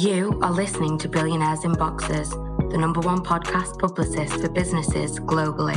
You are listening to Billionaires in Boxes, the number one podcast publicist for businesses globally.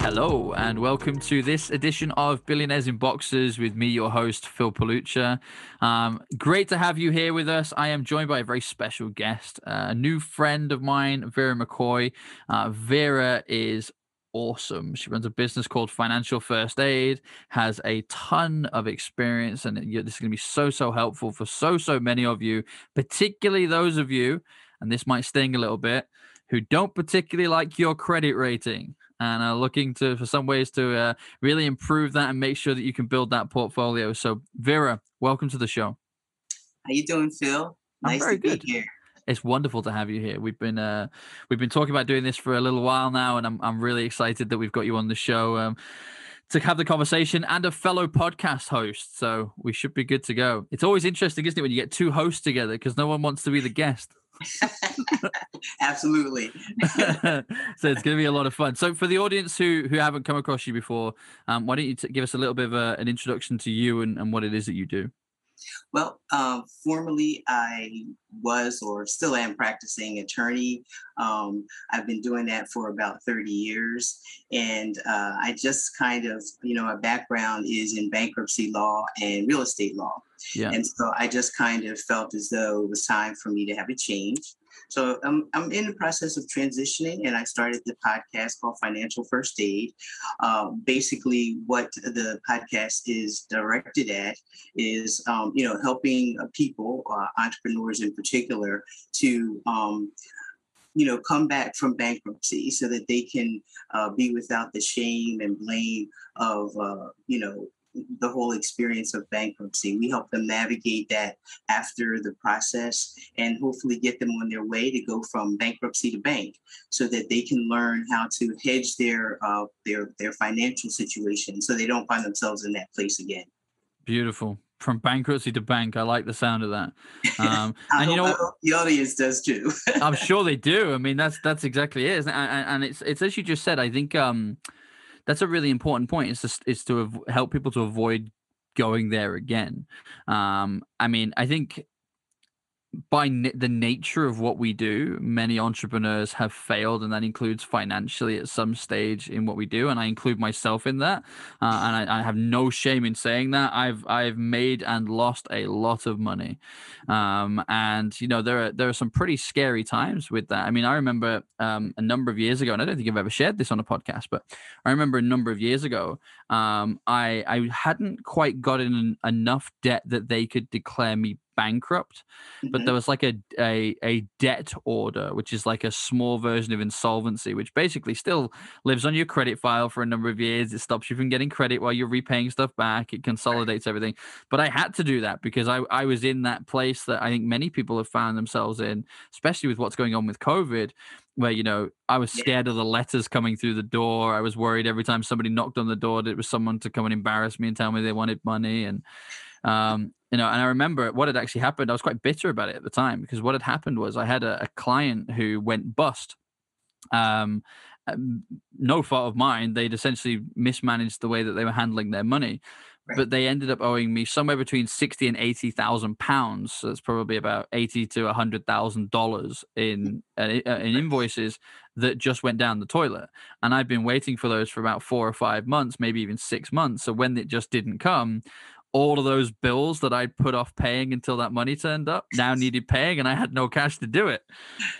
Hello, and welcome to this edition of Billionaires in Boxes with me, your host, Phil Palucha. Um, great to have you here with us. I am joined by a very special guest, uh, a new friend of mine, Vera McCoy. Uh, Vera is awesome. She runs a business called Financial First Aid, has a ton of experience, and this is going to be so, so helpful for so, so many of you, particularly those of you, and this might sting a little bit, who don't particularly like your credit rating and are looking to for some ways to uh, really improve that and make sure that you can build that portfolio. So, Vera, welcome to the show. How you doing, Phil? I'm nice very to be good. here. It's wonderful to have you here. We've been uh, we've been talking about doing this for a little while now, and I'm I'm really excited that we've got you on the show um, to have the conversation and a fellow podcast host. So we should be good to go. It's always interesting, isn't it, when you get two hosts together because no one wants to be the guest. Absolutely. so it's going to be a lot of fun. So for the audience who who haven't come across you before, um, why don't you t- give us a little bit of a, an introduction to you and, and what it is that you do? Well, uh, formerly I was or still am practicing attorney. Um, I've been doing that for about 30 years. And uh, I just kind of, you know, my background is in bankruptcy law and real estate law. Yeah. And so I just kind of felt as though it was time for me to have a change. So I'm, I'm in the process of transitioning, and I started the podcast called Financial First Aid. Uh, basically, what the podcast is directed at is, um, you know, helping uh, people, uh, entrepreneurs in particular, to um, you know, come back from bankruptcy so that they can uh, be without the shame and blame of, uh, you know, the whole experience of bankruptcy. We help them navigate that after the process and hopefully get them on their way to go from bankruptcy to bank so that they can learn how to hedge their uh, their their financial situation so they don't find themselves in that place again. Beautiful. From bankruptcy to bank, I like the sound of that. Um, and you know, the audience does too. I'm sure they do. I mean, that's that's exactly it? And, and it's it's as you just said. I think um, that's a really important point. It's just it's to help people to avoid going there again. Um, I mean, I think by the nature of what we do, many entrepreneurs have failed, and that includes financially at some stage in what we do. And I include myself in that. Uh, and I, I have no shame in saying that. I've I've made and lost a lot of money, um, and you know there are there are some pretty scary times with that. I mean, I remember um, a number of years ago, and I don't think I've ever shared this on a podcast, but I remember a number of years ago, um, I I hadn't quite gotten en- enough debt that they could declare me bankrupt but there was like a, a a debt order which is like a small version of insolvency which basically still lives on your credit file for a number of years. It stops you from getting credit while you're repaying stuff back. It consolidates everything. But i had to do that because i i was in that place that i think many people have found themselves in especially with what's going on with covid where you know i was Yeah. scared of the letters coming through the door. I was worried every time somebody knocked on the door that it was someone to come and embarrass me and tell me they wanted money. And um you know and i remember what had actually happened. I was quite bitter about it at the time because what had happened was i had a, a client who went bust. Um um, no fault of mine. They'd essentially mismanaged the way that they were handling their money Right. but they ended up owing me somewhere between 60 and 80 thousand pounds. So that's probably about 80 to 100 thousand dollars in uh, in invoices that just went down the toilet. And i'd been waiting for those for about four or five months maybe even six months. So when it just didn't come all of those bills that I'd put off paying until that money turned up now needed paying, and I had no cash to do it.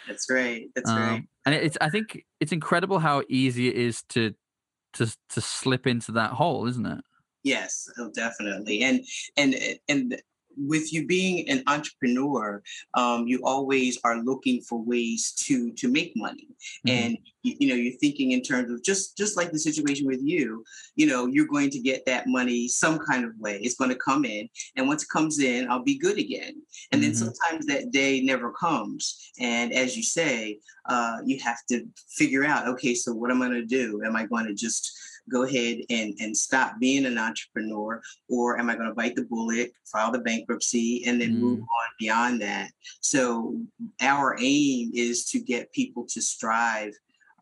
That's right. That's Um, right. And it's I think it's incredible how easy it is to to to slip into that hole, isn't it? Yes, oh, definitely. And and and with you being an entrepreneur, um, you always are looking for ways to to make money, Mhm. and you, you know you're thinking in terms of just just like the situation with you. You know, you're going to get that money some kind of way. It's going to come in, and once it comes in, I'll be good again. And then Mhm. sometimes that day never comes, and as you say, uh, you have to figure out, okay, so what am I going to do? Am I going to just go ahead and, and stop being an entrepreneur or am i going to bite the bullet file the bankruptcy and then move Mm. on beyond that so our aim is to get people to strive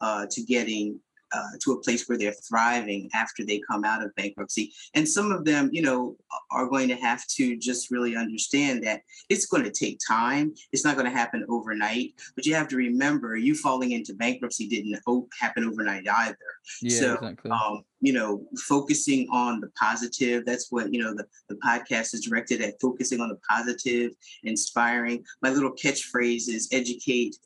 uh, to getting uh, to a place where they're thriving after they come out of bankruptcy. And some of them, you know, are going to have to just really understand that it's going to take time. It's not going to happen overnight. But you have to remember, you falling into bankruptcy didn't happen overnight either. Yeah, so, exactly. Um, you know, focusing on the positive. That's what, you know, the, the podcast is directed at focusing on the positive, inspiring. My little catchphrase is educate,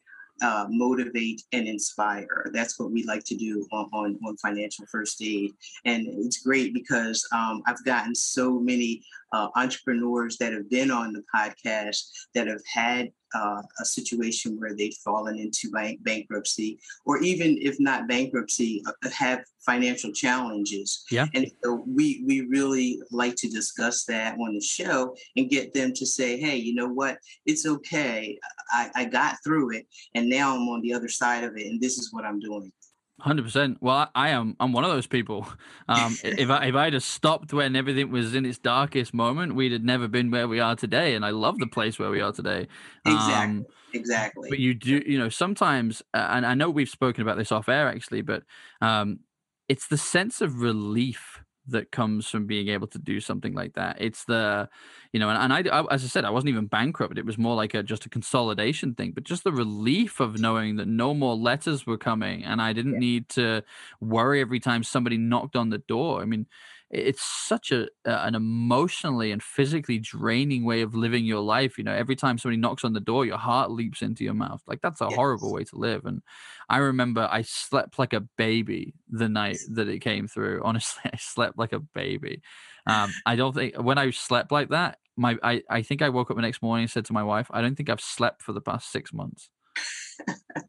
uh, motivate and inspire. That's what we like to do on, on, on Financial First Aid. And it's great because um, I've gotten so many uh, entrepreneurs that have been on the podcast that have had uh, a situation where they've fallen into bank- bankruptcy, or even if not bankruptcy, uh, have financial challenges. Yeah. And so we we really like to discuss that on the show and get them to say, hey, you know what? It's okay. I, I got through it, and now I'm on the other side of it, and this is what I'm doing. Hundred percent. Well, I, am. I'm one of those people. Um, if I if I had stopped when everything was in its darkest moment, we'd have never been where we are today. And I love the place where we are today. Exactly. Um, exactly. But you do, you know, sometimes, uh, and I know we've spoken about this off air actually, but um, it's the sense of relief that comes from being able to do something like that. It's the, you know, and, and I, I, as I said, I wasn't even bankrupt. It was more like a just a consolidation thing, but just the relief of knowing that no more letters were coming and I didn't yeah. need to worry every time somebody knocked on the door. I mean, it's such a an emotionally and physically draining way of living your life you know every time somebody knocks on the door your heart leaps into your mouth like that's a yes. horrible way to live and i remember i slept like a baby the night that it came through honestly i slept like a baby um, i don't think when i slept like that my I, I think i woke up the next morning and said to my wife i don't think i've slept for the past six months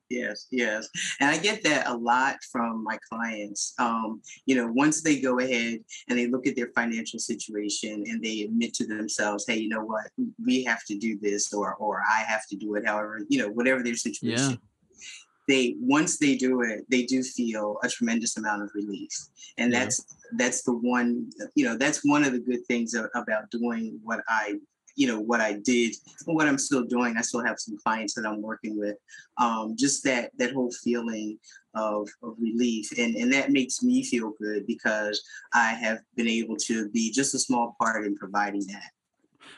yes, yes. And I get that a lot from my clients. Um, you know, once they go ahead and they look at their financial situation and they admit to themselves, hey, you know what, we have to do this or or I have to do it, however, you know, whatever their situation. Yeah. They once they do it, they do feel a tremendous amount of relief, and yeah. that's that's the one you know that's one of the good things about doing what I you know what I did what I'm still doing. I still have some clients that I'm working with. Um, just that that whole feeling of, of relief, and and that makes me feel good because I have been able to be just a small part in providing that.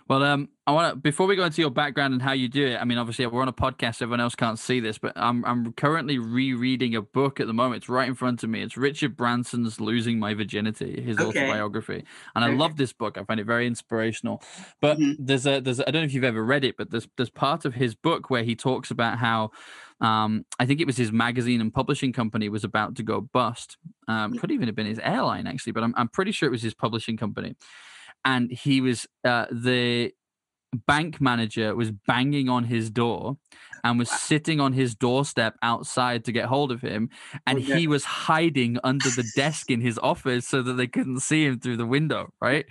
Well, um, I want to before we go into your background and how you do it. I mean, obviously, we're on a podcast; everyone else can't see this, but I'm I'm currently rereading a book at the moment. It's right in front of me. It's Richard Branson's "Losing My Virginity," his okay. autobiography, and okay. I love this book. I find it very inspirational. But mm-hmm. there's a there's a, I don't know if you've ever read it, but there's there's part of his book where he talks about how um, I think it was his magazine and publishing company was about to go bust. Um, mm. could even have been his airline actually, but I'm I'm pretty sure it was his publishing company and he was uh, the bank manager was banging on his door and was sitting on his doorstep outside to get hold of him and okay. he was hiding under the desk in his office so that they couldn't see him through the window right?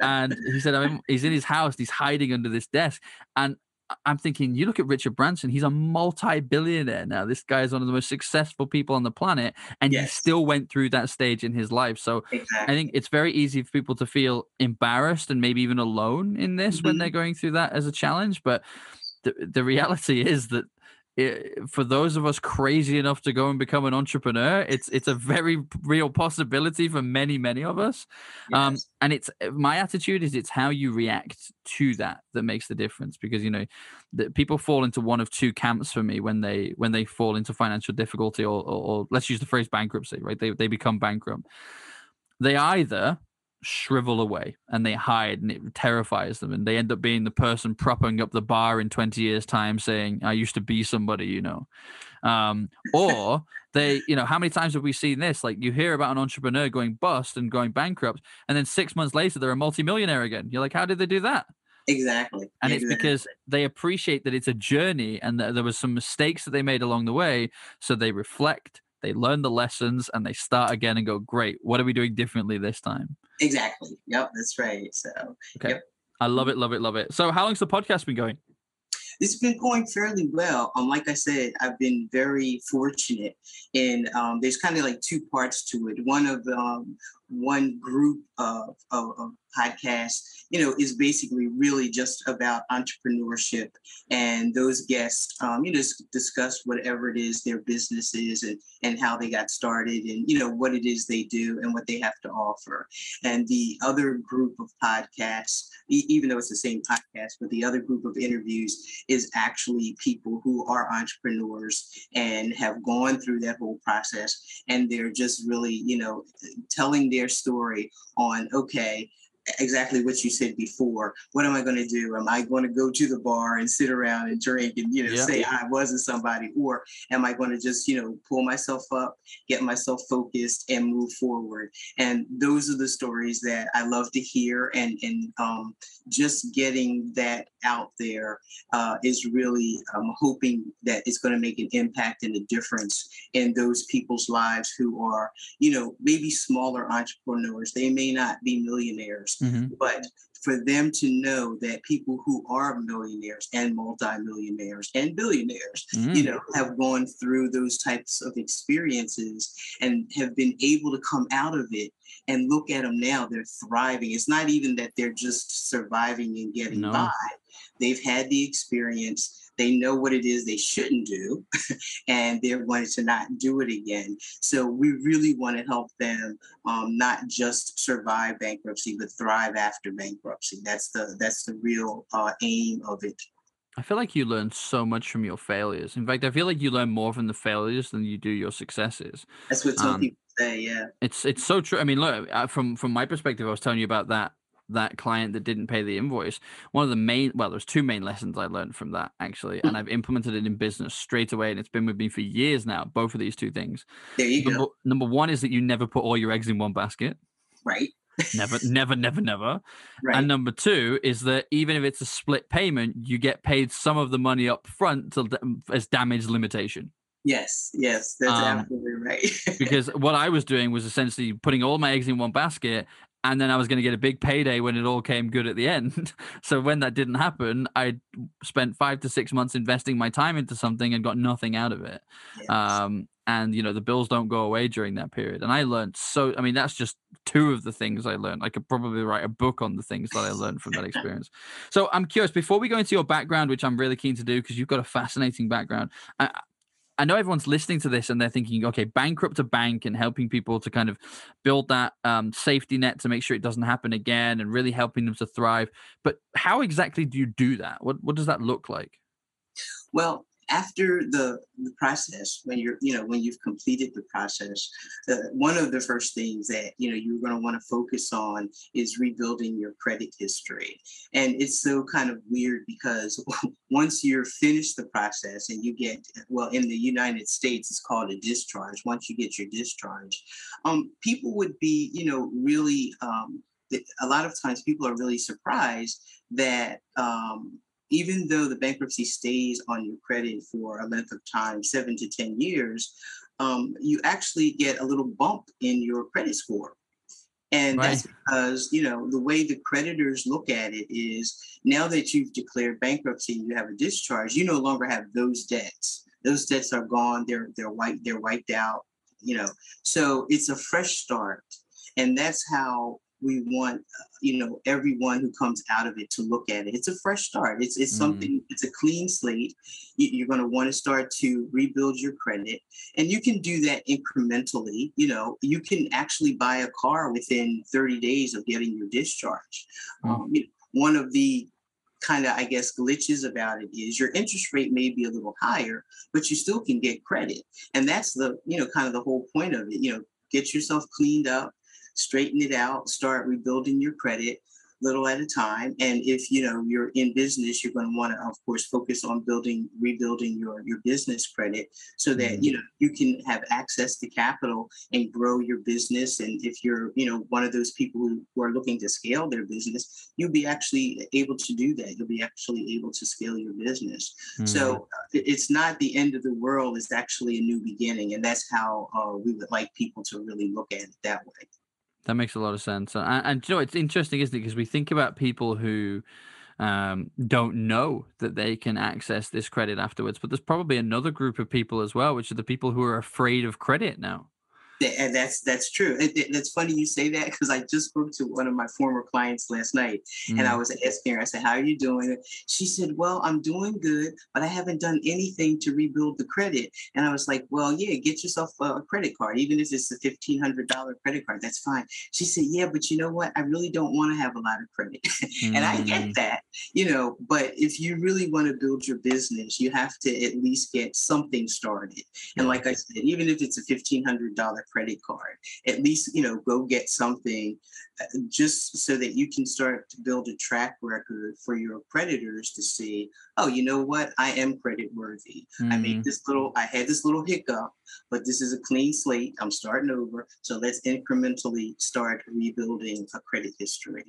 And he said I mean, he's in his house he's hiding under this desk. And I'm thinking, you look at Richard Branson, he's a multi billionaire now. This guy is one of the most successful people on the planet, and yes. he still went through that stage in his life. So exactly. I think it's very easy for people to feel embarrassed and maybe even alone in this mm-hmm. when they're going through that as a challenge. But the, the reality is that it, for those of us crazy enough to go and become an entrepreneur, it's it's a very real possibility for many many of us. Um, yes. Um, and it's uh, my attitude is it's how you react to that that makes the difference. Because you know, the, people fall into one of two camps for me when they when they fall into financial difficulty or, or, or let's use the phrase bankruptcy. Right? They they become bankrupt. They either shrivel away and they hide and it terrifies them and they end up being the person propping up the bar in 20 years time saying i used to be somebody you know? Um, or they you know how many times have we seen this? Like you hear about an entrepreneur going bust and going bankrupt and then six months later they're a multimillionaire again. You're like how did they do that? Exactly. And exactly. it's because they appreciate that it's a journey and that there was some mistakes that they made along the way. So they reflect they learn the lessons and they start again and go great what are we doing differently this time Exactly. Yep, that's right. So, okay. Yep. I love it, love it, love it. So, how long's the podcast been going? It's been going fairly well. Um, like I said, I've been very fortunate, and um, there's kind of like two parts to it. One of um, one group of, of, of podcast you know, is basically really just about entrepreneurship. And those guests, um, you know, discuss whatever it is their business is and, and how they got started and, you know, what it is they do and what they have to offer. And the other group of podcasts, even though it's the same podcast, but the other group of interviews is actually people who are entrepreneurs and have gone through that whole process. And they're just really, you know, telling their story on, okay, exactly what you said before. What am I going to do? Am I going to go to the bar and sit around and drink and you know yeah. say I wasn't somebody, or am I going to just you know pull myself up, get myself focused, and move forward? And those are the stories that I love to hear, and and um, just getting that out there uh, is really um, hoping that it's going to make an impact and a difference in those people's lives who are you know maybe smaller entrepreneurs. They may not be millionaires Mm-hmm. But for them to know that people who are millionaires and multimillionaires and billionaires, mm-hmm. you know, have gone through those types of experiences and have been able to come out of it and look at them now, they're thriving. It's not even that they're just surviving and getting no. by. They've had the experience they know what it is they shouldn't do, and they're wanting to not do it again. So we really want to help them um, not just survive bankruptcy, but thrive after bankruptcy. That's the that's the real uh, aim of it. I feel like you learn so much from your failures. In fact, I feel like you learn more from the failures than you do your successes. That's what some um, people say. Yeah, it's it's so true. I mean, look uh, from from my perspective, I was telling you about that that client that didn't pay the invoice. One of the main well there's two main lessons i learned from that actually and i've implemented it in business straight away and it's been with me for years now both of these two things. There you number, go. number one is that you never put all your eggs in one basket. Right. Never never never never. Right. and number two is that even if it's a split payment you get paid some of the money up front to, as damage limitation. Yes, yes, that's um, absolutely right. because what I was doing was essentially putting all my eggs in one basket and then I was going to get a big payday when it all came good at the end. so when that didn't happen, I spent five to six months investing my time into something and got nothing out of it. Yes. Um, and you know the bills don't go away during that period. And I learned so. I mean, that's just two of the things I learned. I could probably write a book on the things that I learned from that experience. so I'm curious. Before we go into your background, which I'm really keen to do because you've got a fascinating background, I, I know everyone's listening to this and they're thinking, okay, bankrupt a bank and helping people to kind of build that um, safety net to make sure it doesn't happen again and really helping them to thrive. But how exactly do you do that? What what does that look like? Well, after the, the process when you're you know when you've completed the process uh, one of the first things that you know you're going to want to focus on is rebuilding your credit history. And it's so kind of weird because once you're finished the process and you get well in the united states it's called a discharge once you get your discharge um, people would be you know really um, a lot of times people are really surprised that um, even though the bankruptcy stays on your credit for a length of time, seven to 10 years, um, you actually get a little bump in your credit score. And right. that's because, you know, the way the creditors look at it is now that you've declared bankruptcy and you have a discharge, you no longer have those debts. Those debts are gone, they're they're wiped, they're wiped out, you know. So it's a fresh start. And that's how we want uh, you know everyone who comes out of it to look at it. It's a fresh start. It's it's mm. something it's a clean slate. You're going to want to start to rebuild your credit. And you can do that incrementally. You know you can actually buy a car within 30 days of getting your discharge. Mm. um, one of the kind of i guess glitches about it is your interest rate may be a little higher but you still can get credit. And that's the you know kind of the whole point of it. You know get yourself cleaned up straighten it out, start rebuilding your credit little at a time. And if you know you're in business, you're going to want to, of course, focus on building, rebuilding your your business credit so that mm-hmm. you know you can have access to capital and grow your business. And if you're you know one of those people who, who are looking to scale their business, you'll be actually able to do that. You'll be actually able to scale your business. Mm-hmm. So uh, it's not the end of the world. It's actually a new beginning, and that's how uh, we would like people to really look at it that way. That makes a lot of sense. And, and you know, it's interesting, isn't it? Because we think about people who um, don't know that they can access this credit afterwards, but there's probably another group of people as well, which are the people who are afraid of credit now. And that's that's true. It, it, it's funny you say that because I just spoke to one of my former clients last night, mm. and I mm. was asking her. I said, "How are you doing?" She said, "Well, I'm doing good, but I haven't done anything to rebuild the credit." And I was like, "Well, yeah, get yourself a credit card, even if it's a fifteen hundred dollar credit card. That's fine." She said, "Yeah, but you know what? I really don't want to have a lot of credit, mm. and I get mm. that, you know. But if you really want to build your business, you have to at least get something started. And like I said, even if it's a fifteen hundred dollar credit card. At least, you know, go get something uh, just so that you can start to build a track record for your creditors to see, oh, you know what? I am credit worthy. Mm. I made mm-hmm. this little, I had this little hiccup, but this is a clean slate. I'm starting over. So let's incrementally start rebuilding a credit history.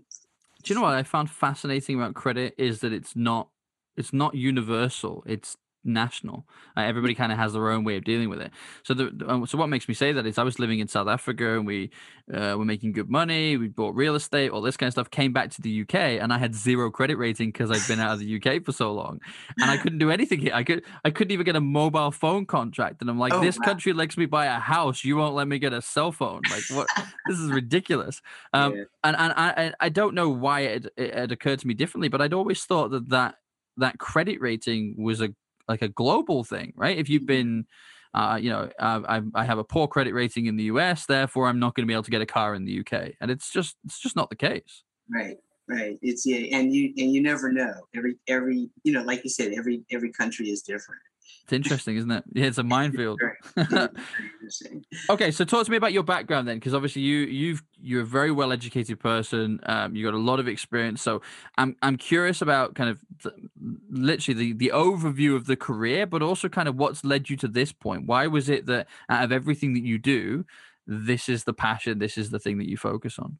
Do you know what I found fascinating about credit is that it's not it's not universal. It's national. Uh, everybody kind of has their own way of dealing with it. So the um, so what makes me say that is I was living in South Africa and we uh, were making good money. We bought real estate, all this kind of stuff. Came back to the UK and I had zero credit rating because I'd been out of the UK for so long, and I couldn't do anything here. I could I couldn't even get a mobile phone contract, and I'm like, oh, this wow. country lets me buy a house. You won't let me get a cell phone. Like what? this is ridiculous. Um, yeah. and and I I don't know why it, it had occurred to me differently, but I'd always thought that that that credit rating was a like a global thing, right? If you've mm-hmm. been uh, you know, uh, I, I have a poor credit rating in the US, therefore I'm not going to be able to get a car in the UK, and it's just it's just not the case. Right, right. It's yeah, and you and you never know. Every every you know, like you said, every every country is different. It's interesting, isn't it? Yeah, it's a minefield. okay, so talk to me about your background then, because obviously you you've you're a very well educated person. Um, you got a lot of experience. So I'm I'm curious about kind of the, literally the the overview of the career, but also kind of what's led you to this point. Why was it that out of everything that you do, this is the passion, this is the thing that you focus on?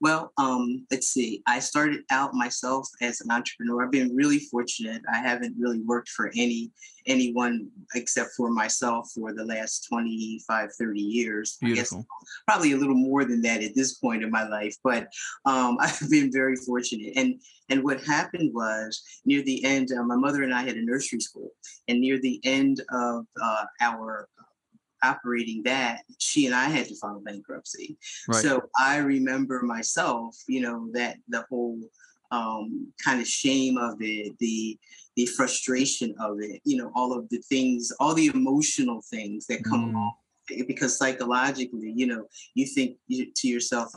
Well, um, let's see. I started out myself as an entrepreneur. I've been really fortunate. I haven't really worked for any anyone except for myself for the last 25, 30 years. Beautiful. I guess probably a little more than that at this point in my life, but um, I've been very fortunate. And and what happened was near the end, uh, my mother and I had a nursery school, and near the end of uh, our operating that, she and I had to file bankruptcy. Right. So I remember myself, you know, that the whole um, kind of shame of it, the the frustration of it, you know, all of the things, all the emotional things that come mm. along. Because psychologically, you know, you think to yourself,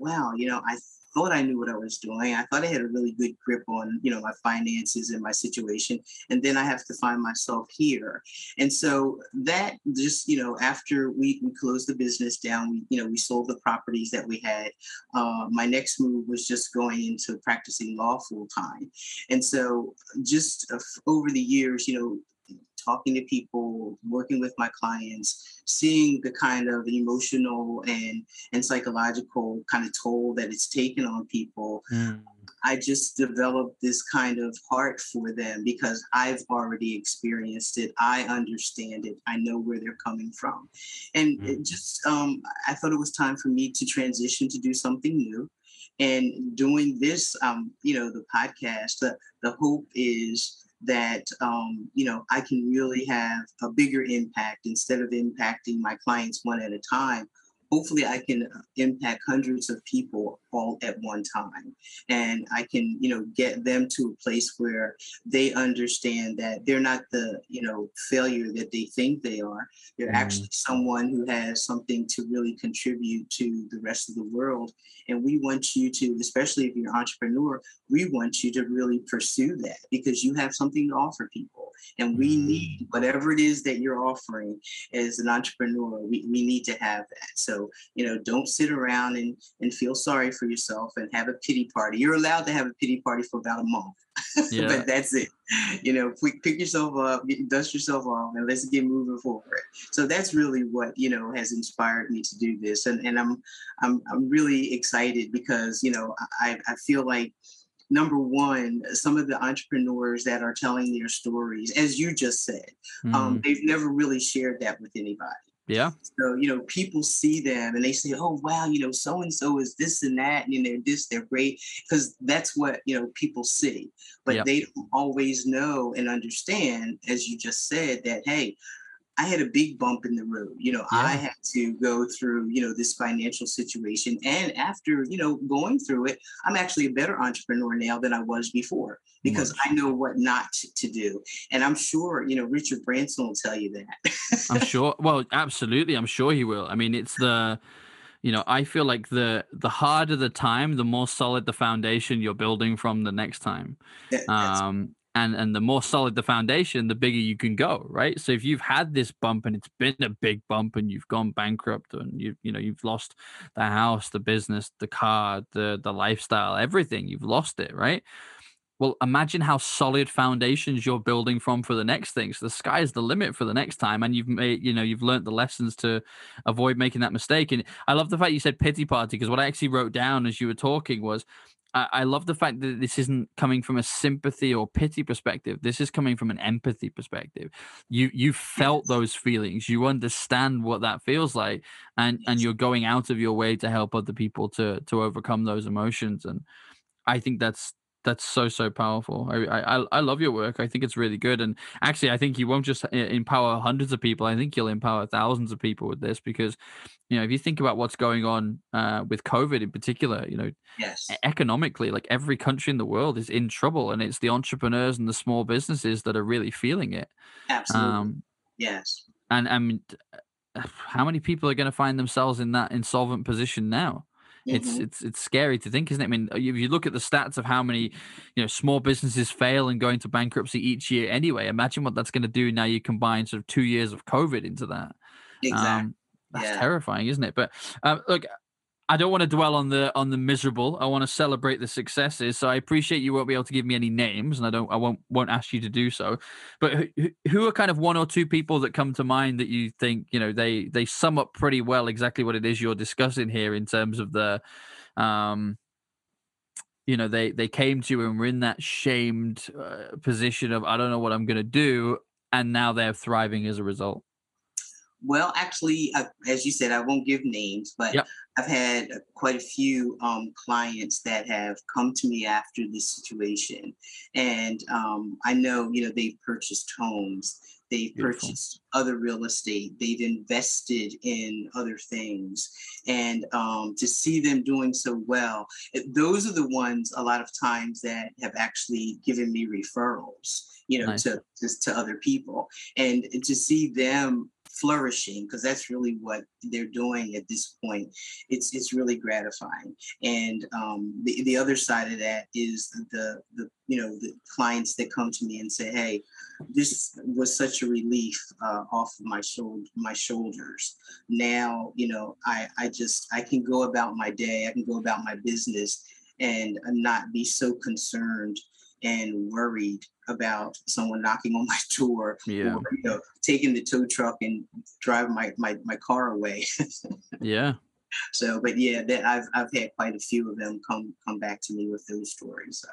wow, you know, I thought I knew what I was doing. I thought I had a really good grip on, you know, my finances and my situation. And then I have to find myself here. And so that just, you know, after we, we closed the business down, we, you know, we sold the properties that we had. Uh, my next move was just going into practicing law full time. And so just uh, over the years, you know, talking to people, working with my clients, seeing the kind of emotional and and psychological kind of toll that it's taken on people. Mm. I just developed this kind of heart for them because I've already experienced it. I understand it. I know where they're coming from. And mm. it just, um, I thought it was time for me to transition to do something new. And doing this, um, you know, the podcast, the, the hope is that um, you know I can really have a bigger impact instead of impacting my clients one at a time hopefully I can uh, impact hundreds of people all at one time. And I can, you know, get them to a place where they understand that they're not the, you know, failure that they think they are. They're mm-hmm. actually someone who has something to really contribute to the rest of the world. And we want you to, especially if you're an entrepreneur, we want you to really pursue that because you have something to offer people. And we need mm. whatever it is that you're offering as an entrepreneur, we, we need to have that. So you know, don't sit around and, and feel sorry for yourself and have a pity party. You're allowed to have a pity party for about a month, yeah. but that's it. You know, pick yourself up, dust yourself off, and let's get moving forward. So that's really what you know has inspired me to do this, and and I'm I'm I'm really excited because you know I I feel like number one, some of the entrepreneurs that are telling their stories, as you just said, mm. um, they've never really shared that with anybody. Yeah. So, you know, people see them and they say, oh, wow, you know, so and so is this and that, and they're this, they're great. Because that's what, you know, people see. But they don't always know and understand, as you just said, that, hey, I had a big bump in the road. You know, Yeah. I had to go through, you know, this financial situation. And after, you know, going through it, I'm actually a better entrepreneur now than I was before because I know what not to do. And I'm sure, you know, Richard Branson will tell you that. I'm sure. Well, absolutely, I'm sure he will. I mean, it's the, you know, I feel like the the harder the time, the more solid the foundation you're building from the next time. That- Um, and and the more solid the foundation, the bigger you can go, right? So if you've had this bump and it's been a big bump and you've gone bankrupt and you you know you've lost the house, the business, the car, the the lifestyle, everything, you've lost it, right? Well, imagine how solid foundations you're building from for the next thing. So the sky is the limit for the next time, and you've made, you know, you've learned the lessons to avoid making that mistake. And I love the fact you said pity party because what I actually wrote down as you were talking was, I, I love the fact that this isn't coming from a sympathy or pity perspective. This is coming from an empathy perspective. You you felt those feelings. You understand what that feels like, and and you're going out of your way to help other people to to overcome those emotions. And I think that's that's so so powerful. I, I I- love your work. I think it's really good. And actually, I think you won't just e- empower hundreds of people. I think you'll empower thousands of people with this because, you know, if you think about what's going on uh, with COVID in particular, you know, yes. economically, like every country in the world is in trouble, and it's the entrepreneurs and the small businesses that are really feeling it. Absolutely. Um, yes. and I mean, how many people are going to find themselves in that insolvent position now? It's Mhm. it's it's scary to think, isn't it? I mean, if you look at the stats of how many you know small businesses fail and go into bankruptcy each year anyway, imagine what that's going to do now. You combine sort of two years of COVID into that. exactly. Um, that's Yeah. terrifying, isn't it? But um, look, I don't want to dwell on the on the miserable. I want to celebrate the successes. So I appreciate you won't be able to give me any names, and I don't. I won't won't ask you to do so. But who, who- are kind of one or two people that come to mind that you think you know they they sum up pretty well exactly what it is you're discussing here in terms of the, um, you know they they came to you and were in that shamed uh, position of I don't know what I'm going to do, and now they're thriving as a result. Well, actually, I, as you said, I won't give names, but Yep. I've had quite a few um, clients that have come to me after this situation, and um, I know you know they've purchased homes, they've Beautiful. purchased other real estate, they've invested in other things, and um, to see them doing so well, those are the ones a lot of times that have actually given me referrals, you know, Nice. to just to other people, and to see them flourishing because that's really what they're doing at this point. It's it's really gratifying. And um, the, the other side of that is the the you know the clients that come to me and say hey this was such a relief uh, off of my shoulder my shoulders. Now you know i i just i can go about my day i can go about my business and not be so concerned and worried about someone knocking on my door Yeah. or you know taking the tow truck and driving my my, my car away Yeah. so but yeah that i've i've had quite a few of them come come back to me with those stories so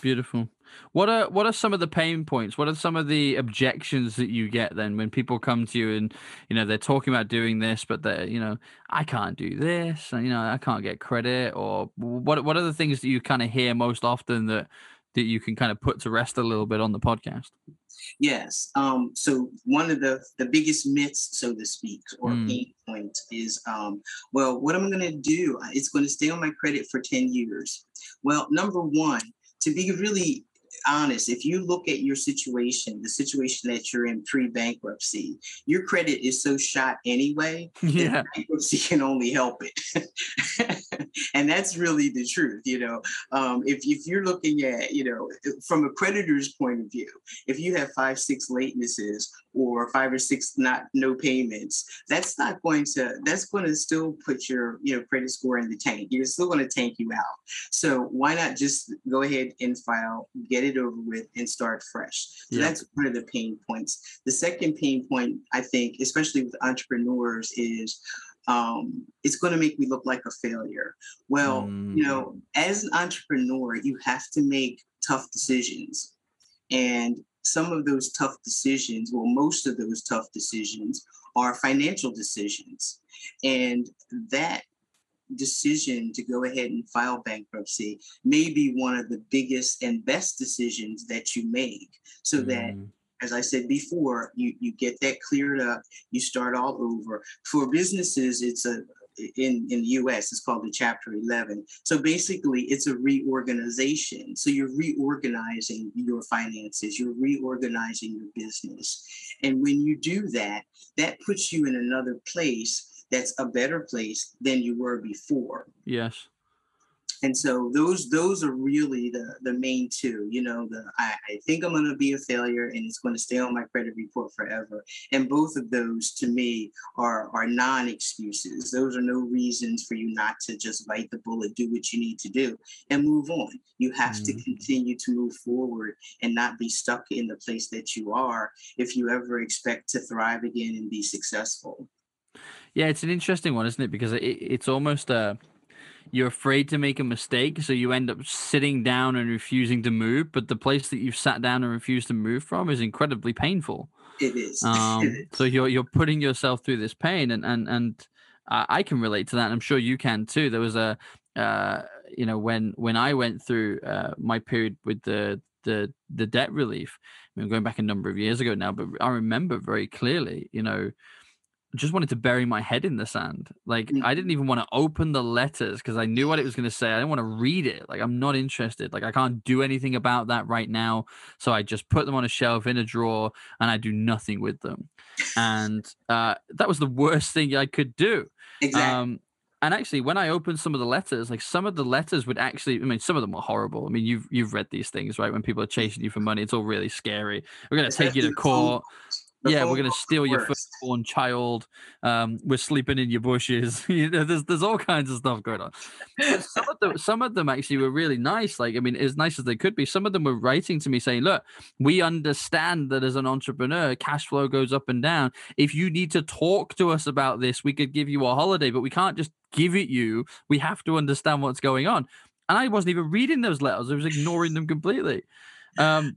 Beautiful. What are what are some of the pain points? What are some of the objections that you get then when people come to you and you know they're talking about doing this, but they're you know I can't do this, and you know I can't get credit, or what what are the things that you kind of hear most often that that you can kind of put to rest a little bit on the podcast? Yes. Um, so one of the the biggest myths, so to speak, or Mm. pain point is, um, well, what am I going to do? It's going to stay on my credit for ten years. Well, number one, to be really honest, if you look at your situation, the situation that you're in pre bankruptcy, your credit is so shot anyway. that Yeah. bankruptcy can only help it. and that's really the truth, you know. Um, if, if you're looking at, you know, from a creditor's point of view, if you have five, six latenesses or five or six not no payments, that's not going to that's going to still put your you know credit score in the tank. You're still going to tank you out. So why not just go ahead and file, get it over with, and start fresh? So Yeah. that's one of the pain points. The second pain point, I think, especially with entrepreneurs, is um, it's going to make me look like a failure. Well, you Mm. know, as an entrepreneur, you have to make tough decisions. And some of those tough decisions, well, most of those tough decisions are financial decisions. And that decision to go ahead and file bankruptcy may be one of the biggest and best decisions that you make so that Mm. as I said before, you, you get that cleared up, you start all over. For businesses, it's a in, in the US, it's called the Chapter 11. So basically, it's a reorganization. So you're reorganizing your finances, you're reorganizing your business. And when you do that, that puts you in another place that's a better place than you were before. Yes and so those those are really the the main two you know the i, I think i'm going to be a failure and it's going to stay on my credit report forever. And both of those to me are are non-excuses. Those are no reasons for you not to just bite the bullet do what you need to do and move on. You have mm-hmm. to continue to move forward and not be stuck in the place that you are if you ever expect to thrive again and be successful. Yeah it's an interesting one isn't it? Because it, it's almost a you're afraid to make a mistake, so you end up sitting down and refusing to move. But the place that you've sat down and refused to move from is incredibly painful. It is. Um, it is. So you're you're putting yourself through this pain, and and and I can relate to that. And I'm sure you can too. There was a, uh, you know, when when I went through uh, my period with the the the debt relief. I mean, going back a number of years ago now, but I remember very clearly, you know, just wanted to bury my head in the sand. Like mm-hmm. I didn't even want to open the letters because I knew what it was going to say. I didn't want to read it. Like I'm not interested. Like I can't do anything about that right now. So I just put them on a shelf in a drawer and I do nothing with them. And uh, that was the worst thing I could do. Exactly. Um, and actually, when I opened some of the letters, like some of the letters would actually, I mean, some of them were horrible. I mean, you've you've read these things, right? When people are chasing you for money, it's all really scary. We're going to take you to court yeah, we're gonna steal your firstborn child. Um, we're sleeping in your bushes. you know, there's there's all kinds of stuff going on. Some of them, some of them actually were really nice. Like, I mean, as nice as they could be. Some of them were writing to me saying, "Look, we understand that as an entrepreneur, cash flow goes up and down. If you need to talk to us about this, we could give you a holiday, but we can't just give it you. We have to understand what's going on." And I wasn't even reading those letters; I was ignoring them completely. Um,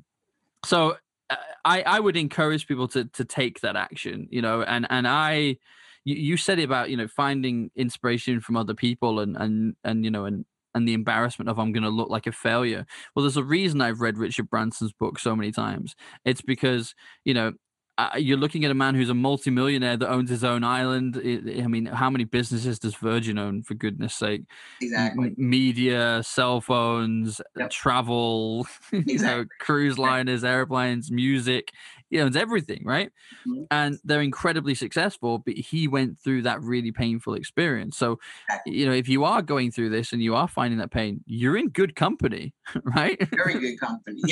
so Uh, I, I would encourage people to to take that action, you know, and and I, you, you said it about you know finding inspiration from other people and and and you know and and the embarrassment of I'm going to look like a failure. Well, there's a reason I've read Richard Branson's book so many times. It's because you know uh, you're looking at a man who's a multimillionaire that owns his own island. I mean, how many businesses does Virgin own, for goodness sake? Exactly. M- media, cell phones, yep. travel, exactly. you know, cruise liners, airplanes, music he owns everything, right? Mm-hmm. And they're incredibly successful, but he went through that really painful experience. So, you know, if you are going through this and you are finding that pain, you're in good company, right? Very good company.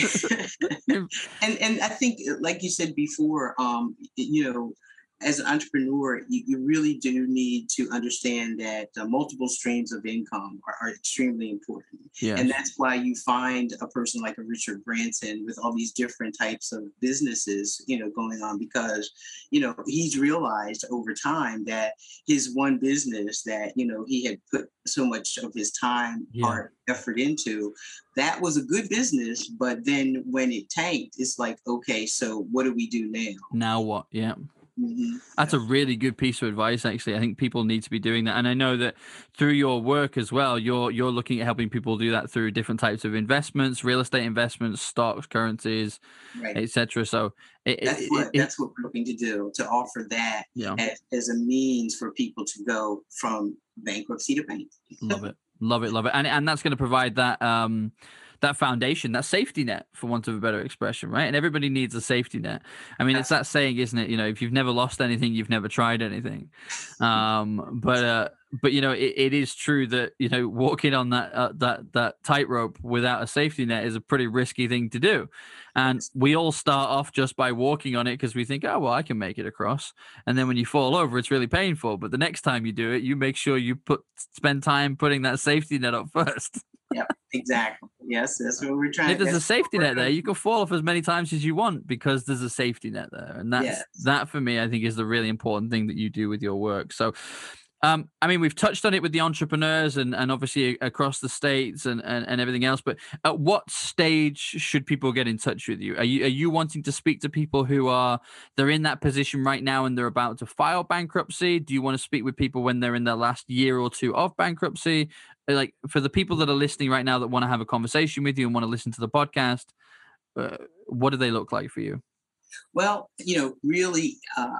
and and I think, like you said before, um, you know, as an entrepreneur, you, you, really do need to understand that uh, multiple streams of income are, are extremely important. Yes. And that's why you find a person like a Richard Branson with all these different types of businesses, you know, going on because, you know, he's realized over time that his one business that, you know, he had put so much of his time, yeah. effort into, that was a good business. But then when it tanked, it's like, okay, so what do we do now? Now what? Yeah. Mm-hmm. That's a really good piece of advice. Actually, I think people need to be doing that, and I know that through your work as well, you're you're looking at helping people do that through different types of investments, real estate investments, stocks, currencies, right. etc. So it, that's it, what it, that's what we're looking to do to offer that yeah. as, as a means for people to go from bankruptcy to bank. love it, love it, love it, and and that's going to provide that. um that foundation, that safety net, for want of a better expression, right? And everybody needs a safety net. I mean, it's that saying, isn't it? You know, if you've never lost anything, you've never tried anything. Um, but uh, but you know, it, it is true that you know walking on that uh, that that tightrope without a safety net is a pretty risky thing to do. And we all start off just by walking on it because we think, oh well, I can make it across. And then when you fall over, it's really painful. But the next time you do it, you make sure you put spend time putting that safety net up first. yep, exactly. Yes, that's what we're trying. If there's a safety net there, you can fall off as many times as you want because there's a safety net there, and that's yes. that for me. I think is the really important thing that you do with your work. So, um, I mean, we've touched on it with the entrepreneurs and, and obviously across the states and, and, and everything else. But at what stage should people get in touch with you? Are you are you wanting to speak to people who are they're in that position right now and they're about to file bankruptcy? Do you want to speak with people when they're in their last year or two of bankruptcy? like for the people that are listening right now that want to have a conversation with you and want to listen to the podcast uh, what do they look like for you Well, you know, really, uh,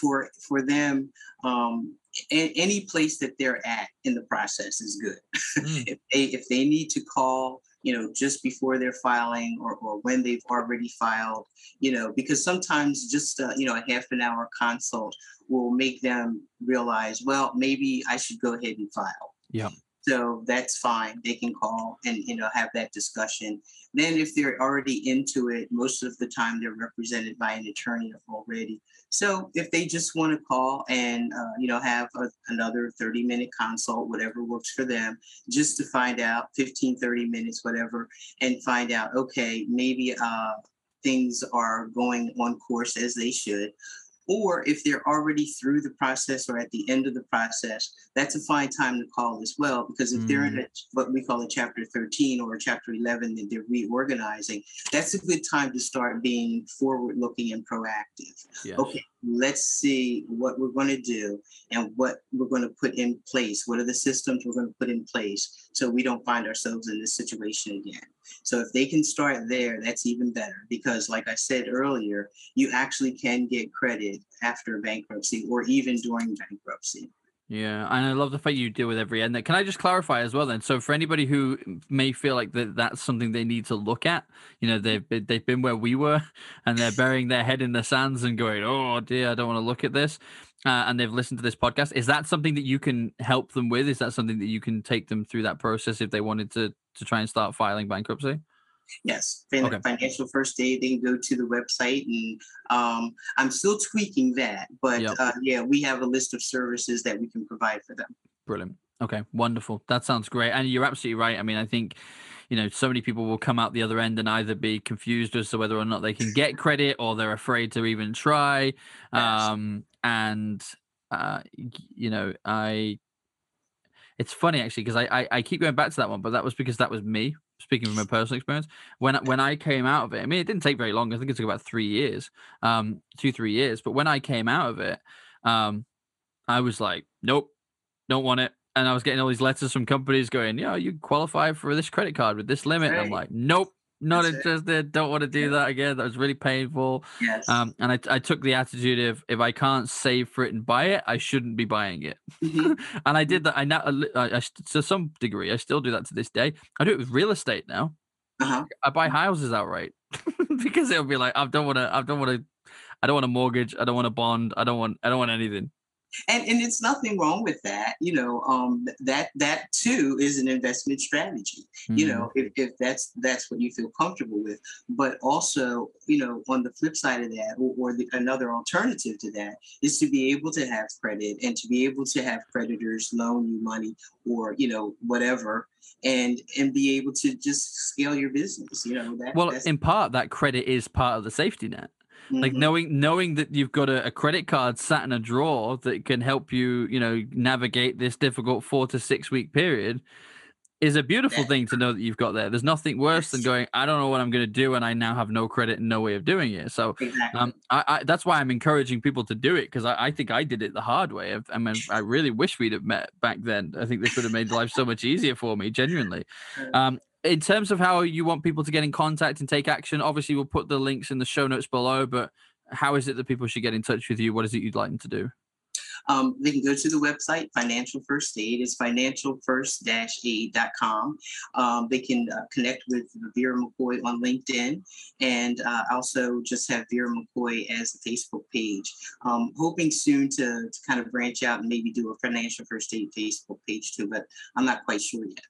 for for them, um, a- any place that they're at in the process is good. Mm. if they if they need to call, you know, just before they're filing or or when they've already filed, you know, because sometimes just uh, you know a half an hour consult will make them realize, well, maybe I should go ahead and file. Yeah. So that's fine. They can call and you know have that discussion. Then if they're already into it, most of the time they're represented by an attorney already. So if they just want to call and uh, you know have a, another 30 minute consult, whatever works for them, just to find out 15, 30 minutes, whatever, and find out, okay, maybe uh, things are going on course as they should. Or if they're already through the process or at the end of the process, that's a fine time to call as well. Because if they're in mm. a, what we call a chapter 13 or a chapter 11 that they're reorganizing, that's a good time to start being forward looking and proactive Yes. okay, let's see what we're going to do and what we're going to put in place. What are the systems we're going to put in place so we don't find ourselves in this situation again? So if they can start there, that's even better because, like I said earlier, you actually can get credit after bankruptcy or even during bankruptcy. Yeah, and I love the fact you deal with every end. Can I just clarify as well then? So for anybody who may feel like that that's something they need to look at, you know, they've been, they've been where we were, and they're burying their head in the sands and going, "Oh dear, I don't want to look at this," uh, and they've listened to this podcast. Is that something that you can help them with? Is that something that you can take them through that process if they wanted to to try and start filing bankruptcy? Yes, fin- Okay. financial first aid. They can go to the website, and um, I'm still tweaking that. But Yep. uh, yeah, we have a list of services that we can provide for them. Brilliant. Okay, wonderful. That sounds great. And you're absolutely right. I mean, I think, you know, so many people will come out the other end and either be confused as to whether or not they can get credit or they're afraid to even try. Yes. Um, and, uh, you know, I, it's funny actually because I, I I keep going back to that one, but that was because that was me speaking from a personal experience. When I- when I came out of it, I mean, it didn't take very long. I think it took about three years, um, two three years. But when I came out of it, um, I was like, nope, don't want it. And I was getting all these letters from companies going, yeah, you qualify for this credit card with this limit. And I'm like, nope, not That's it. interested. Don't want to do Yeah. that again. That was really painful. Yes. Um, and I, I took the attitude of if I can't save for it and buy it, I shouldn't be buying it. Mhm. and I did that. I now, I, I, to some degree, I still do that to this day. I do it with real estate now. Uh-huh. I buy houses outright because it'll be like I don't want to. I don't want to. I don't want a mortgage. I don't want a bond. I don't want. I don't want anything. And and it's nothing wrong with that you know um that that too is an investment strategy you Mhm. know if, if that's that's what you feel comfortable with but also you know on the flip side of that or, or the, another alternative to that is to be able to have credit and to be able to have creditors loan you money or you know whatever and and be able to just scale your business you know that Well, in part, that credit is part of the safety net. Like Mhm. knowing knowing that you've got a, a credit card sat in a drawer that can help you, you know, navigate this difficult four to six week period is a beautiful thing to know that you've got there. There's nothing worse than going, I don't know what I'm going to do, and I now have no credit and no way of doing it. So exactly um, I, I, that's why I'm encouraging people to do it because I, I think I did it the hard way. I, I mean, I really wish we'd have met back then. I think this would have made life so much easier for me, genuinely. Um, in terms of how you want people to get in contact and take action, obviously we'll put the links in the show notes below. But how is it that people should get in touch with you? What is it you'd like them to do? Um, they can go to the website, Financial First Aid. It's financialfirst-aid.com. Um, they can uh, connect with Vera McCoy on LinkedIn and uh, also just have Vera McCoy as a Facebook page. Um, hoping soon to, to kind of branch out and maybe do a Financial First Aid Facebook page too, but I'm not quite sure yet.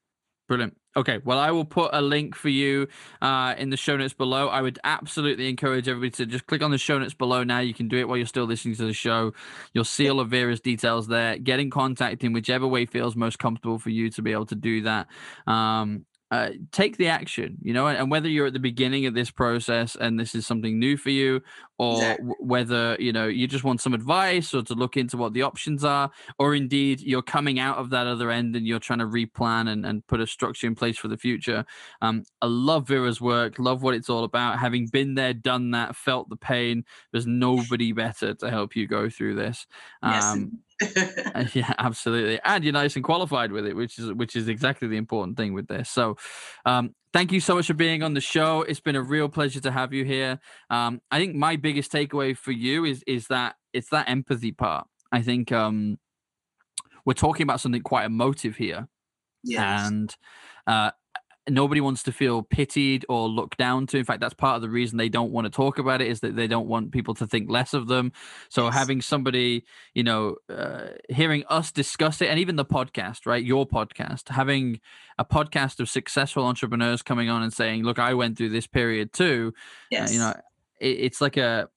Brilliant. Okay, well, I will put a link for you uh, in the show notes below. I would absolutely encourage everybody to just click on the show notes below now. You can do it while you're still listening to the show. You'll see all of Vera's details there. Get in contact in whichever way feels most comfortable for you to be able to do that. Um, uh, take the action, you know, and whether you're at the beginning of this process and this is something new for you, or Exactly. w- whether you know you just want some advice or to look into what the options are, or indeed you're coming out of that other end and you're trying to replan and, and put a structure in place for the future. Um, I love Vera's work, love what it's all about. Having been there, done that, felt the pain, there's nobody better to help you go through this. Um, uh, yeah, absolutely. And you're nice and qualified with it, which is which is exactly the important thing with this. So, um, thank you so much for being on the show. It's been a real pleasure to have you here. Um, I think my biggest takeaway for you is is that it's that empathy part. I think um, we're talking about something quite emotive here, Yes. and uh, nobody wants to feel pitied or looked down to. In fact, that's part of the reason they don't want to talk about it is that they don't want people to think less of them. So Yes. having somebody, you know, uh, hearing us discuss it, and even the podcast, right, your podcast, having a podcast of successful entrepreneurs coming on and saying, "Look, I went through this period too." Uh, yes. you know, it, it's like a.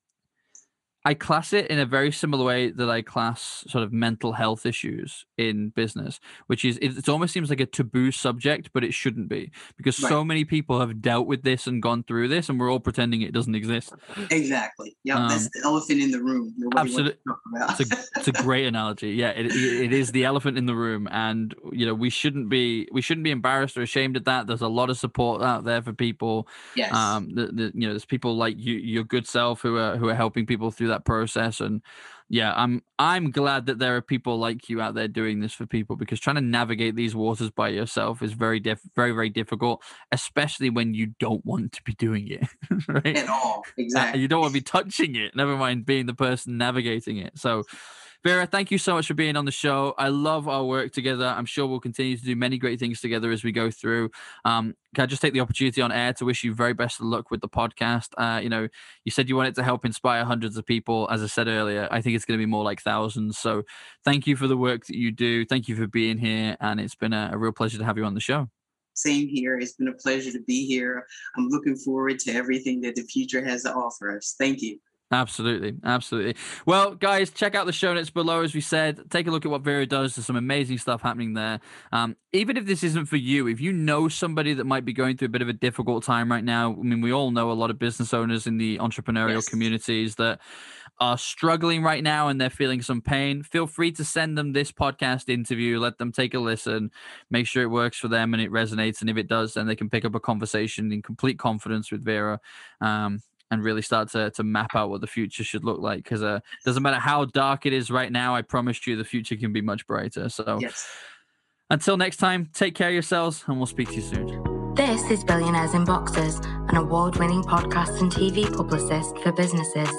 I class it in a very similar way that I class sort of mental health issues in business, which is it, it almost seems like a taboo subject, but it shouldn't be because so many people have dealt with this and gone through this, and we're all pretending it doesn't exist. exactly. Yeah, that's Um, the elephant in the room. Nobody wants to absolute- talk about. It's a it's a great analogy. Yeah, it, it it is the elephant in the room, and you know we shouldn't be we shouldn't be embarrassed or ashamed of that. There's a lot of support out there for people. yes. um the, the you know there's people like you your good self who are who are helping people through that process and yeah i'm i'm glad that there are people like you out there doing this for people because trying to navigate these waters by yourself is very diff- very very difficult especially when you don't want to be doing it right At all. Uh, Exactly. you don't want to be touching it never mind being the person navigating it so Vera, thank you so much for being on the show. I love our work together. I'm sure we'll continue to do many great things together as we go through. Um, can I just take the opportunity on air to wish you very best of luck with the podcast? Uh, you know, you said you wanted to help inspire hundreds of people. As I said earlier, I think it's going to be more like thousands. So thank you for the work that you do. Thank you for being here. And it's been a, a real pleasure to have you on the show. Same here. It's been a pleasure to be here. I'm looking forward to everything that the future has to offer us. Thank you. Absolutely, absolutely. Well, guys, check out the show notes below. As we said, take a look at what Vera does. There's some amazing stuff happening there. Um, even if this isn't for you, if you know somebody that might be going through a bit of a difficult time right now, I mean, we all know a lot of business owners in the entrepreneurial Yes. communities that are struggling right now and they're feeling some pain. Feel free to send them this podcast interview. Let them take a listen. Make sure it works for them and it resonates. And if it does, then they can pick up a conversation in complete confidence with Vera. Um, and really start to to map out what the future should look like. Because uh, doesn't matter how dark it is right now, I promise you the future can be much brighter. So Yes. until next time, take care of yourselves, and we'll speak to you soon. This is Billionaires in Boxers, an award winning podcast and TV publicist for businesses.